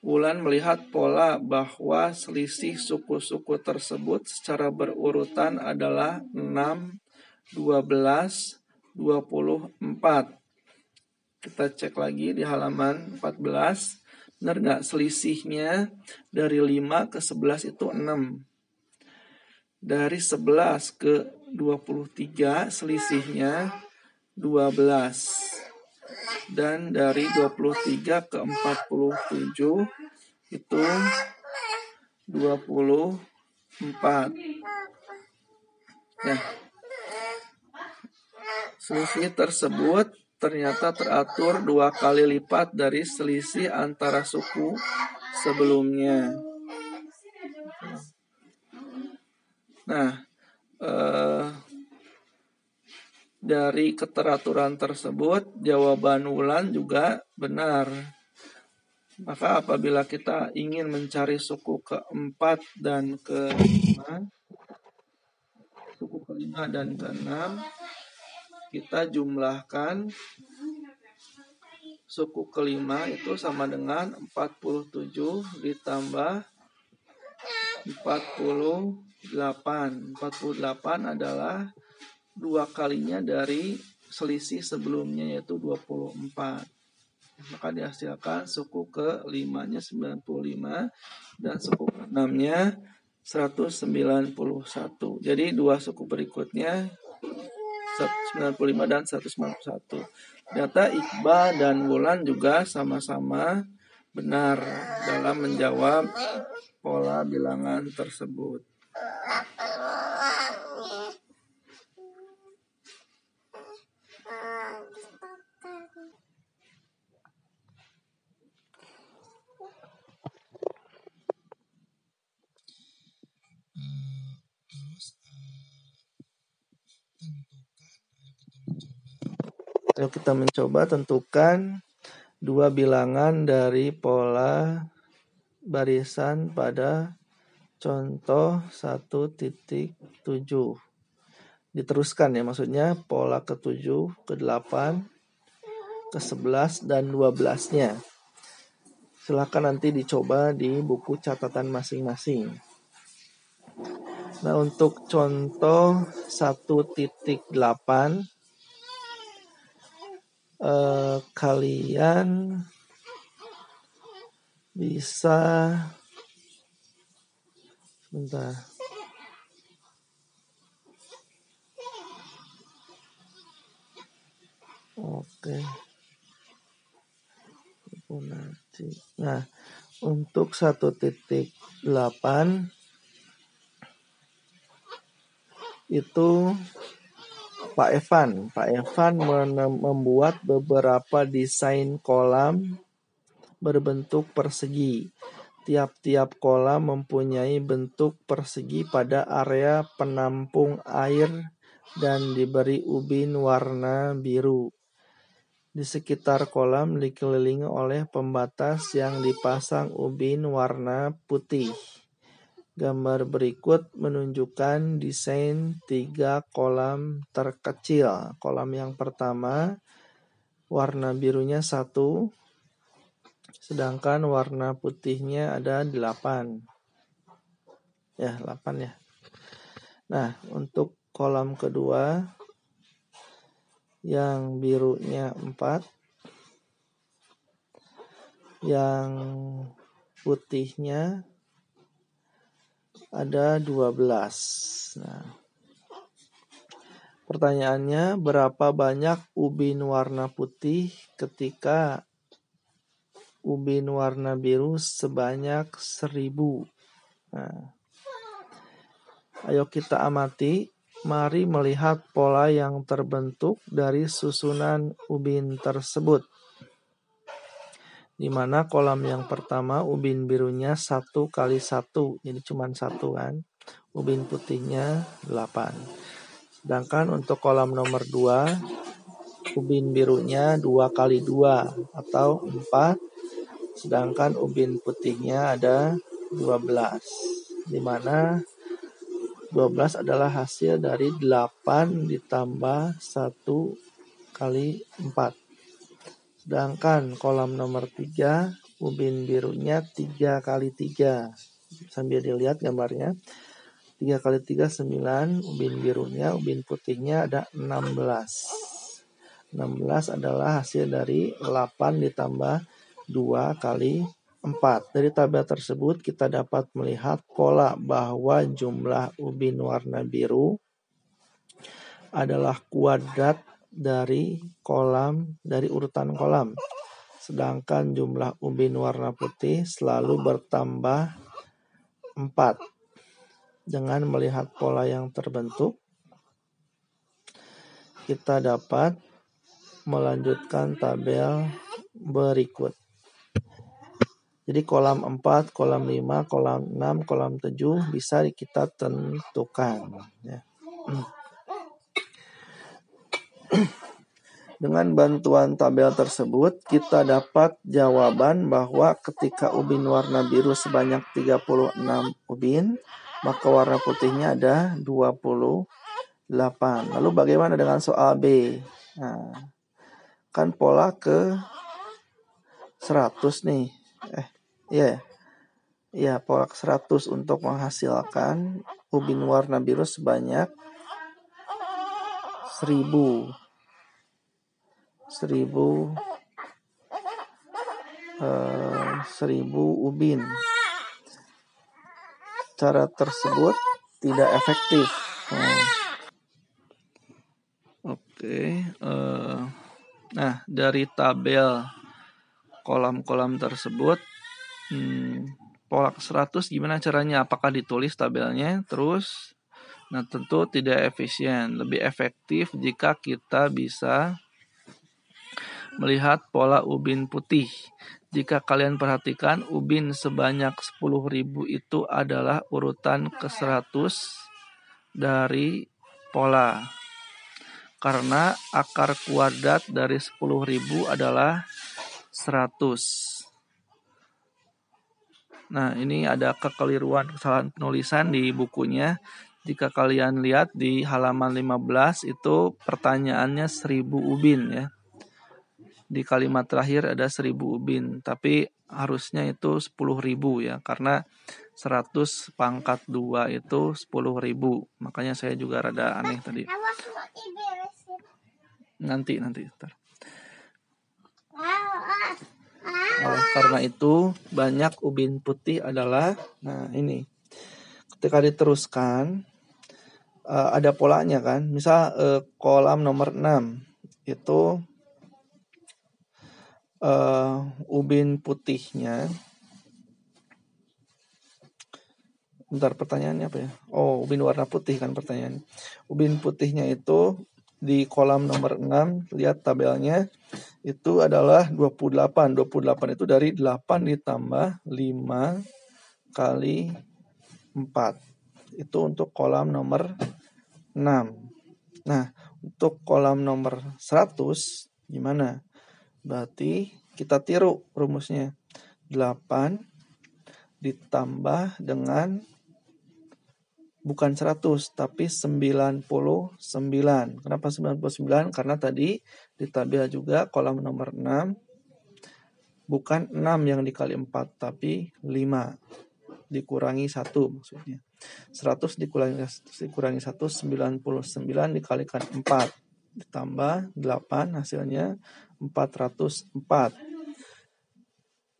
Wulan melihat pola bahwa selisih suku-suku tersebut secara berurutan adalah 6, 12, 24 Kita cek lagi di halaman 14. Benar nggak selisihnya dari 5 ke 11 itu 6. Dari 11 ke 23 selisihnya 12. Dan dari 23 ke 47 itu 24. Ya. Selisih tersebut ternyata teratur dua kali lipat dari selisih antara suku sebelumnya. Nah, eh, dari keteraturan tersebut, jawaban Wulan juga benar. Maka apabila kita ingin mencari suku keempat dan kelima, suku kelima dan keenam, kita jumlahkan suku kelima itu sama dengan 47 ditambah 48. 48 adalah dua kalinya dari selisih sebelumnya yaitu 24. Maka dihasilkan suku ke limanya 95 dan suku ke enamnya 191. Jadi dua suku berikutnya 195 dan 191. Data Iqbal dan Wulan juga sama-sama benar dalam menjawab pola bilangan tersebut. Ayo kita mencoba tentukan dua bilangan dari pola barisan pada contoh 1.7. Diteruskan ya maksudnya pola ke-7, ke-8, ke-11 dan 12-nya. Silahkan nanti dicoba di buku catatan masing-masing. Nah, untuk contoh 1.8 uh, kalian bisa sebentar oke nah untuk satu titik delapan itu Pak Evan. Pak Evan membuat beberapa desain kolam berbentuk persegi. Tiap-tiap kolam mempunyai bentuk persegi pada area penampung air dan diberi ubin warna biru. Di sekitar kolam dikelilingi oleh pembatas yang dipasang ubin warna putih. Gambar berikut menunjukkan desain tiga kolam terkecil. Kolam yang pertama warna birunya satu, sedangkan warna putihnya ada delapan. Ya, delapan ya. Nah, untuk kolam kedua yang birunya empat, yang putihnya ada 12. Nah, pertanyaannya berapa banyak ubin warna putih ketika ubin warna biru sebanyak 1000. Nah, ayo kita amati. Mari melihat pola yang terbentuk dari susunan ubin tersebut di mana kolam yang pertama ubin birunya satu kali satu jadi cuma satu kan ubin putihnya 8 sedangkan untuk kolam nomor 2 ubin birunya dua kali dua atau 4 sedangkan ubin putihnya ada 12 di mana 12 adalah hasil dari 8 ditambah 1 kali 4 Sedangkan kolam nomor 3 ubin birunya 3 kali 3. Sambil dilihat gambarnya. 3 kali 3 9, ubin birunya, ubin putihnya ada 16. 16 adalah hasil dari 8 ditambah 2 kali 4. Dari tabel tersebut kita dapat melihat pola bahwa jumlah ubin warna biru adalah kuadrat dari kolam dari urutan kolam. Sedangkan jumlah ubin warna putih selalu bertambah 4. Dengan melihat pola yang terbentuk, kita dapat melanjutkan tabel berikut. Jadi kolam 4, kolam 5, kolam 6, kolam 7 bisa kita tentukan. Ya. *clears throat* Dengan bantuan tabel tersebut, kita dapat jawaban bahwa ketika ubin warna biru sebanyak 36 ubin, maka warna putihnya ada 28. Lalu bagaimana dengan soal B? Nah, kan pola ke 100 nih. Eh, iya ya. Iya, pola ke 100 untuk menghasilkan ubin warna biru sebanyak 1000 1000 eh, 1000 ubin. Cara tersebut tidak efektif. Nah. Oke, okay, uh, eh, Nah, dari tabel kolam-kolam tersebut, hmm, polak 100 gimana caranya? Apakah ditulis tabelnya? Terus, nah tentu tidak efisien. Lebih efektif jika kita bisa melihat pola ubin putih. Jika kalian perhatikan, ubin sebanyak 10.000 itu adalah urutan ke-100 dari pola karena akar kuadrat dari 10.000 adalah 100. Nah, ini ada kekeliruan kesalahan penulisan di bukunya. Jika kalian lihat di halaman 15 itu pertanyaannya 1000 ubin ya. Di kalimat terakhir ada 1000 ubin, tapi harusnya itu 10.000 ya karena 100 pangkat 2 itu 10.000. Makanya saya juga rada aneh tadi. Nanti nanti ntar. Oleh karena itu banyak ubin putih adalah nah ini. Ketika diteruskan uh, ada polanya kan. Misal uh, kolam nomor 6 itu uh, ubin putihnya Bentar pertanyaannya apa ya? Oh, ubin warna putih kan pertanyaan. Ubin putihnya itu di kolam nomor 6, lihat tabelnya, itu adalah 28. 28 itu dari 8 ditambah 5 kali 4. Itu untuk kolam nomor 6. Nah, untuk kolam nomor 100, gimana? Berarti kita tiru rumusnya. 8 ditambah dengan bukan 100 tapi 99. Kenapa 99? Karena tadi di tabel juga kolam nomor 6 bukan 6 yang dikali 4 tapi 5 dikurangi 1 maksudnya. 100 dikurangi dikurangi 1 99 dikalikan 4 ditambah 8 hasilnya 404.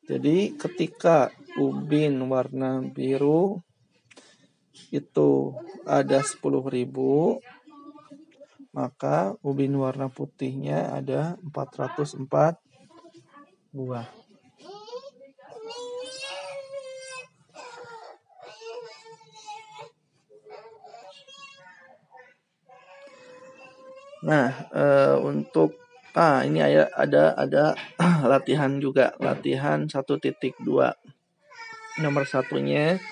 Jadi ketika ubin warna biru itu ada 10.000 maka ubin warna putihnya ada 404 buah. Nah, e, untuk ah ini ada ada ada *clears throat* latihan juga, latihan 1.2. Nomor satunya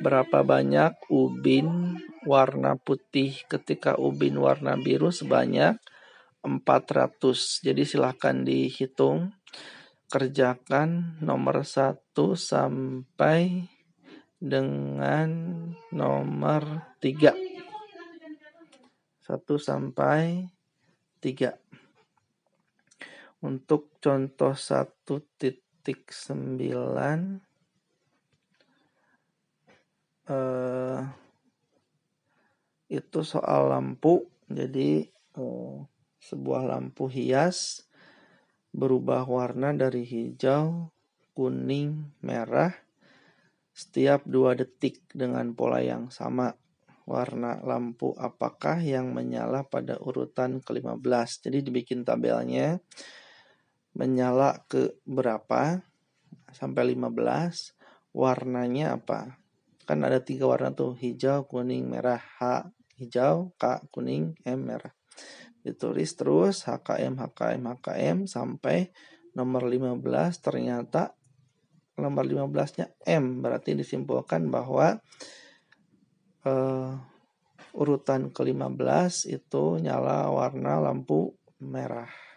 berapa banyak ubin warna putih ketika ubin warna biru sebanyak 400. Jadi silahkan dihitung. Kerjakan nomor 1 sampai dengan nomor 3. 1 sampai 3. Untuk contoh 1.9 itu soal lampu. Jadi uh, sebuah lampu hias berubah warna dari hijau, kuning, merah. Setiap dua detik dengan pola yang sama. Warna lampu apakah yang menyala pada urutan ke-15. Jadi dibikin tabelnya. Menyala ke berapa? Sampai 15 warnanya apa kan ada tiga warna tuh hijau kuning merah H hijau K kuning M merah. Ditulis terus HKM HKM HKM sampai nomor 15 ternyata nomor 15 nya M. Berarti disimpulkan bahwa uh, urutan ke-15 itu nyala warna lampu merah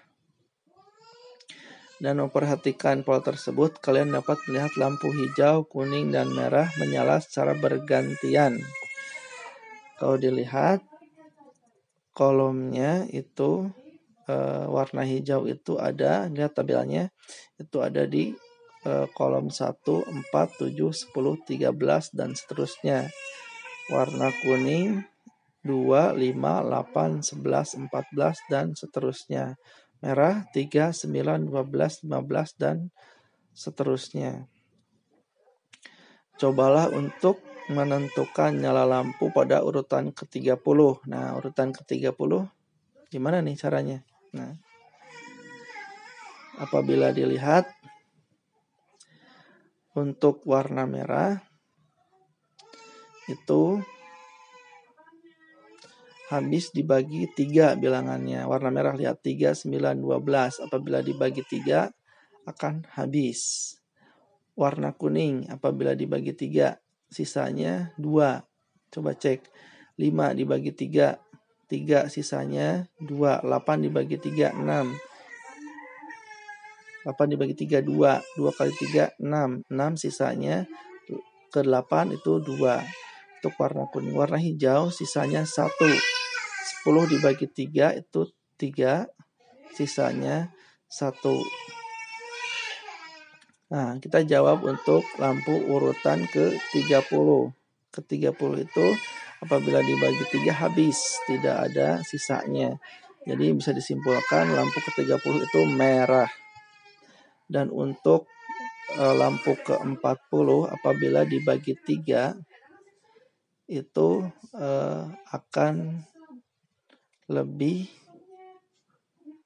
dan memperhatikan pola tersebut, kalian dapat melihat lampu hijau, kuning, dan merah menyala secara bergantian. Kalau dilihat kolomnya itu e, warna hijau itu ada, lihat tabelnya, itu ada di e, kolom 1, 4, 7, 10, 13, dan seterusnya. Warna kuning 2, 5, 8, 11, 14, dan seterusnya merah 3, 9, 12, 15 dan seterusnya. Cobalah untuk menentukan nyala lampu pada urutan ke-30. Nah, urutan ke-30 gimana nih caranya? Nah, apabila dilihat untuk warna merah itu habis dibagi tiga bilangannya. Warna merah lihat 3, 9, 12. Apabila dibagi tiga akan habis. Warna kuning apabila dibagi tiga sisanya 2. Coba cek. 5 dibagi 3 3 sisanya 2. 8 dibagi 3 6. 8 dibagi 3 2. 2 kali 3 6. 6 sisanya ke 8 itu 2. Untuk warna kuning. Warna hijau sisanya 1. 10 dibagi 3 itu 3, sisanya 1. Nah, kita jawab untuk lampu urutan ke-30. Ke-30 itu apabila dibagi 3 habis, tidak ada sisanya. Jadi bisa disimpulkan lampu ke-30 itu merah. Dan untuk e, lampu ke-40 apabila dibagi 3 itu e, akan lebih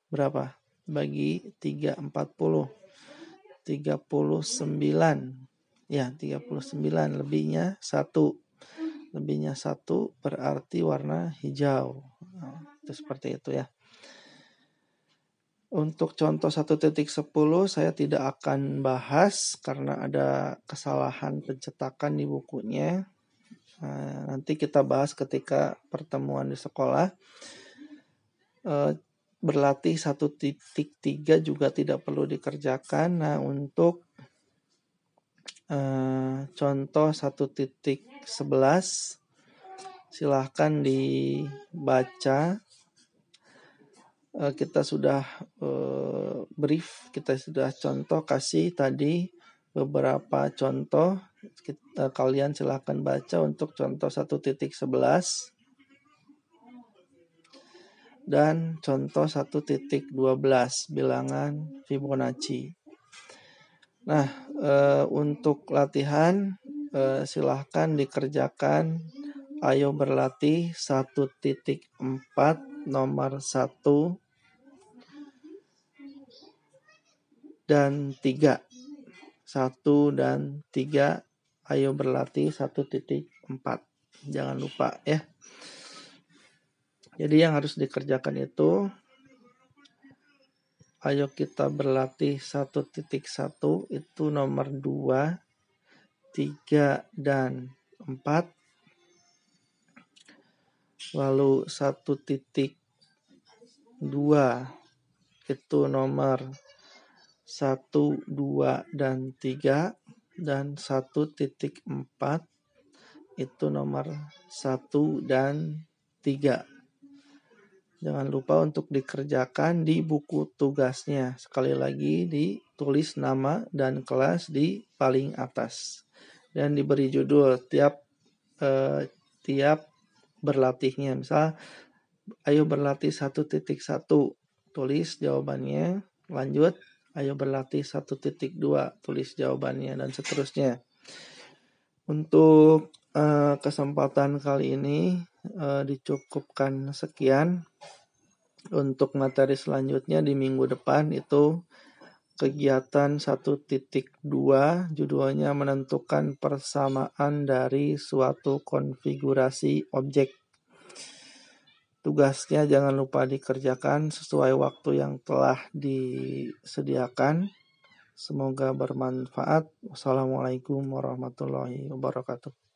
berapa? Bagi 3 40 39 ya 39 lebihnya 1 lebihnya 1 berarti warna hijau itu seperti itu ya untuk contoh 1.10 saya tidak akan bahas karena ada kesalahan pencetakan di bukunya. Nah, nanti kita bahas ketika pertemuan di sekolah. Eh, berlatih satu titik tiga juga tidak perlu dikerjakan. Nah untuk uh, contoh satu titik sebelas silahkan dibaca. Uh, kita sudah brief, kita sudah contoh kasih tadi beberapa contoh. Kita, kalian silahkan baca untuk contoh satu titik sebelas dan contoh 1.12 bilangan Fibonacci. Nah, e, untuk latihan e, silahkan dikerjakan. Ayo berlatih 1.4 nomor 1 dan 3. 1 dan 3 ayo berlatih 1.4. Jangan lupa ya. Jadi yang harus dikerjakan itu ayo kita berlatih 1.1 itu nomor 2, 3 dan 4. Lalu 1.2 itu nomor 1, 2 dan 3 dan 1.4 itu nomor 1 dan 3. Jangan lupa untuk dikerjakan di buku tugasnya. Sekali lagi ditulis nama dan kelas di paling atas. Dan diberi judul tiap eh, tiap berlatihnya. Misal ayo berlatih 1.1 tulis jawabannya lanjut ayo berlatih 1.2 tulis jawabannya dan seterusnya untuk uh, kesempatan kali ini uh, dicukupkan sekian untuk materi selanjutnya di minggu depan itu kegiatan 1.2 judulnya menentukan persamaan dari suatu konfigurasi objek. Tugasnya jangan lupa dikerjakan sesuai waktu yang telah disediakan. Semoga bermanfaat. Wassalamualaikum warahmatullahi wabarakatuh.